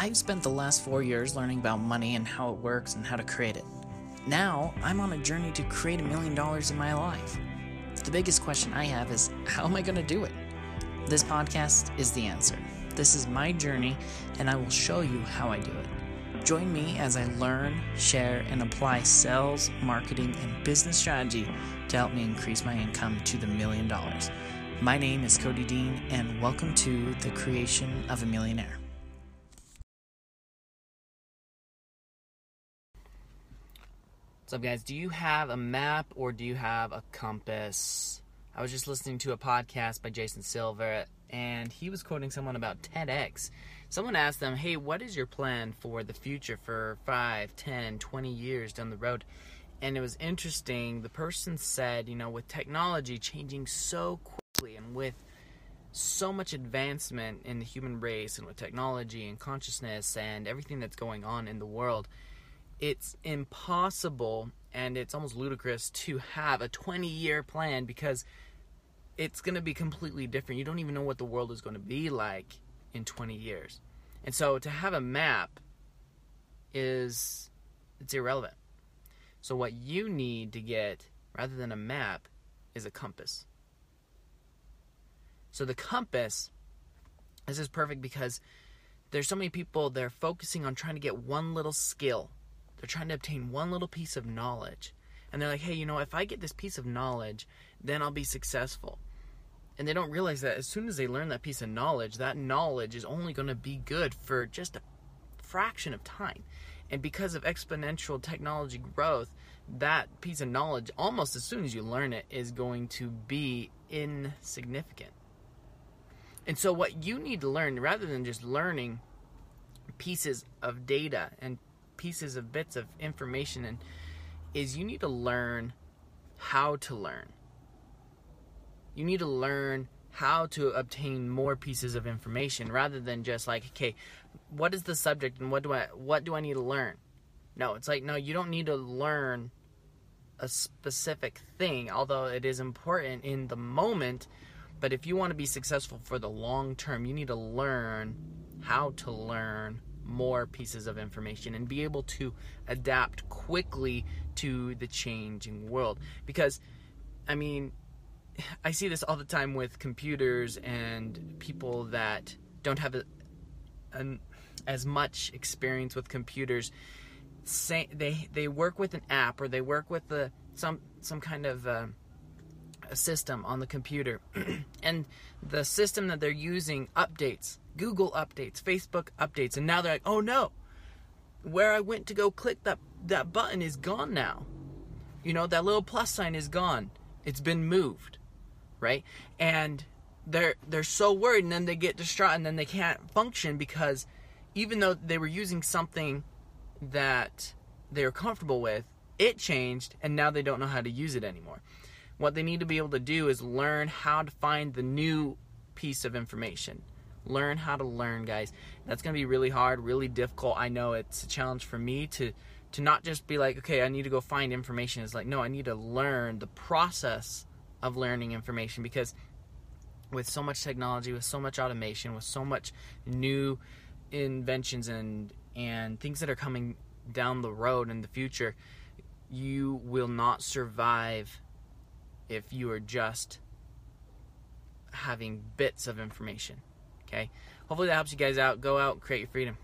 I've spent the last four years learning about money and how it works and how to create it. Now, I'm on a journey to create a million dollars in my life. The biggest question I have is how am I going to do it? This podcast is the answer. This is my journey, and I will show you how I do it. Join me as I learn, share, and apply sales, marketing, and business strategy to help me increase my income to the million dollars. My name is Cody Dean, and welcome to the creation of a millionaire. What's up, guys? Do you have a map or do you have a compass? I was just listening to a podcast by Jason Silva, and he was quoting someone about TEDx. Someone asked them, Hey, what is your plan for the future for 5, 10, 20 years down the road? And it was interesting. The person said, You know, with technology changing so quickly and with so much advancement in the human race and with technology and consciousness and everything that's going on in the world, it's impossible and it's almost ludicrous to have a 20 year plan because it's going to be completely different. You don't even know what the world is going to be like in 20 years. And so to have a map is it's irrelevant. So what you need to get rather than a map is a compass. So the compass this is perfect because there's so many people they're focusing on trying to get one little skill they're trying to obtain one little piece of knowledge. And they're like, hey, you know, if I get this piece of knowledge, then I'll be successful. And they don't realize that as soon as they learn that piece of knowledge, that knowledge is only going to be good for just a fraction of time. And because of exponential technology growth, that piece of knowledge, almost as soon as you learn it, is going to be insignificant. And so, what you need to learn, rather than just learning pieces of data and pieces of bits of information and is you need to learn how to learn. You need to learn how to obtain more pieces of information rather than just like, okay, what is the subject and what do I what do I need to learn? No, it's like no, you don't need to learn a specific thing, although it is important in the moment, but if you want to be successful for the long term, you need to learn how to learn more pieces of information and be able to adapt quickly to the changing world. Because, I mean, I see this all the time with computers and people that don't have a, an, as much experience with computers. Say they they work with an app or they work with the some some kind of uh, a system on the computer, and the system that they're using updates Google updates, Facebook updates, and now they're like, oh no, where I went to go click that that button is gone now. You know, that little plus sign is gone. It's been moved. Right? And they're they're so worried and then they get distraught and then they can't function because even though they were using something that they were comfortable with, it changed and now they don't know how to use it anymore. What they need to be able to do is learn how to find the new piece of information Learn how to learn, guys. That's going to be really hard, really difficult. I know it's a challenge for me to to not just be like, okay, I need to go find information. It's like, no, I need to learn the process of learning information because with so much technology, with so much automation, with so much new inventions and and things that are coming down the road in the future, you will not survive if you are just having bits of information. Okay. Hopefully that helps you guys out. Go out, create your freedom.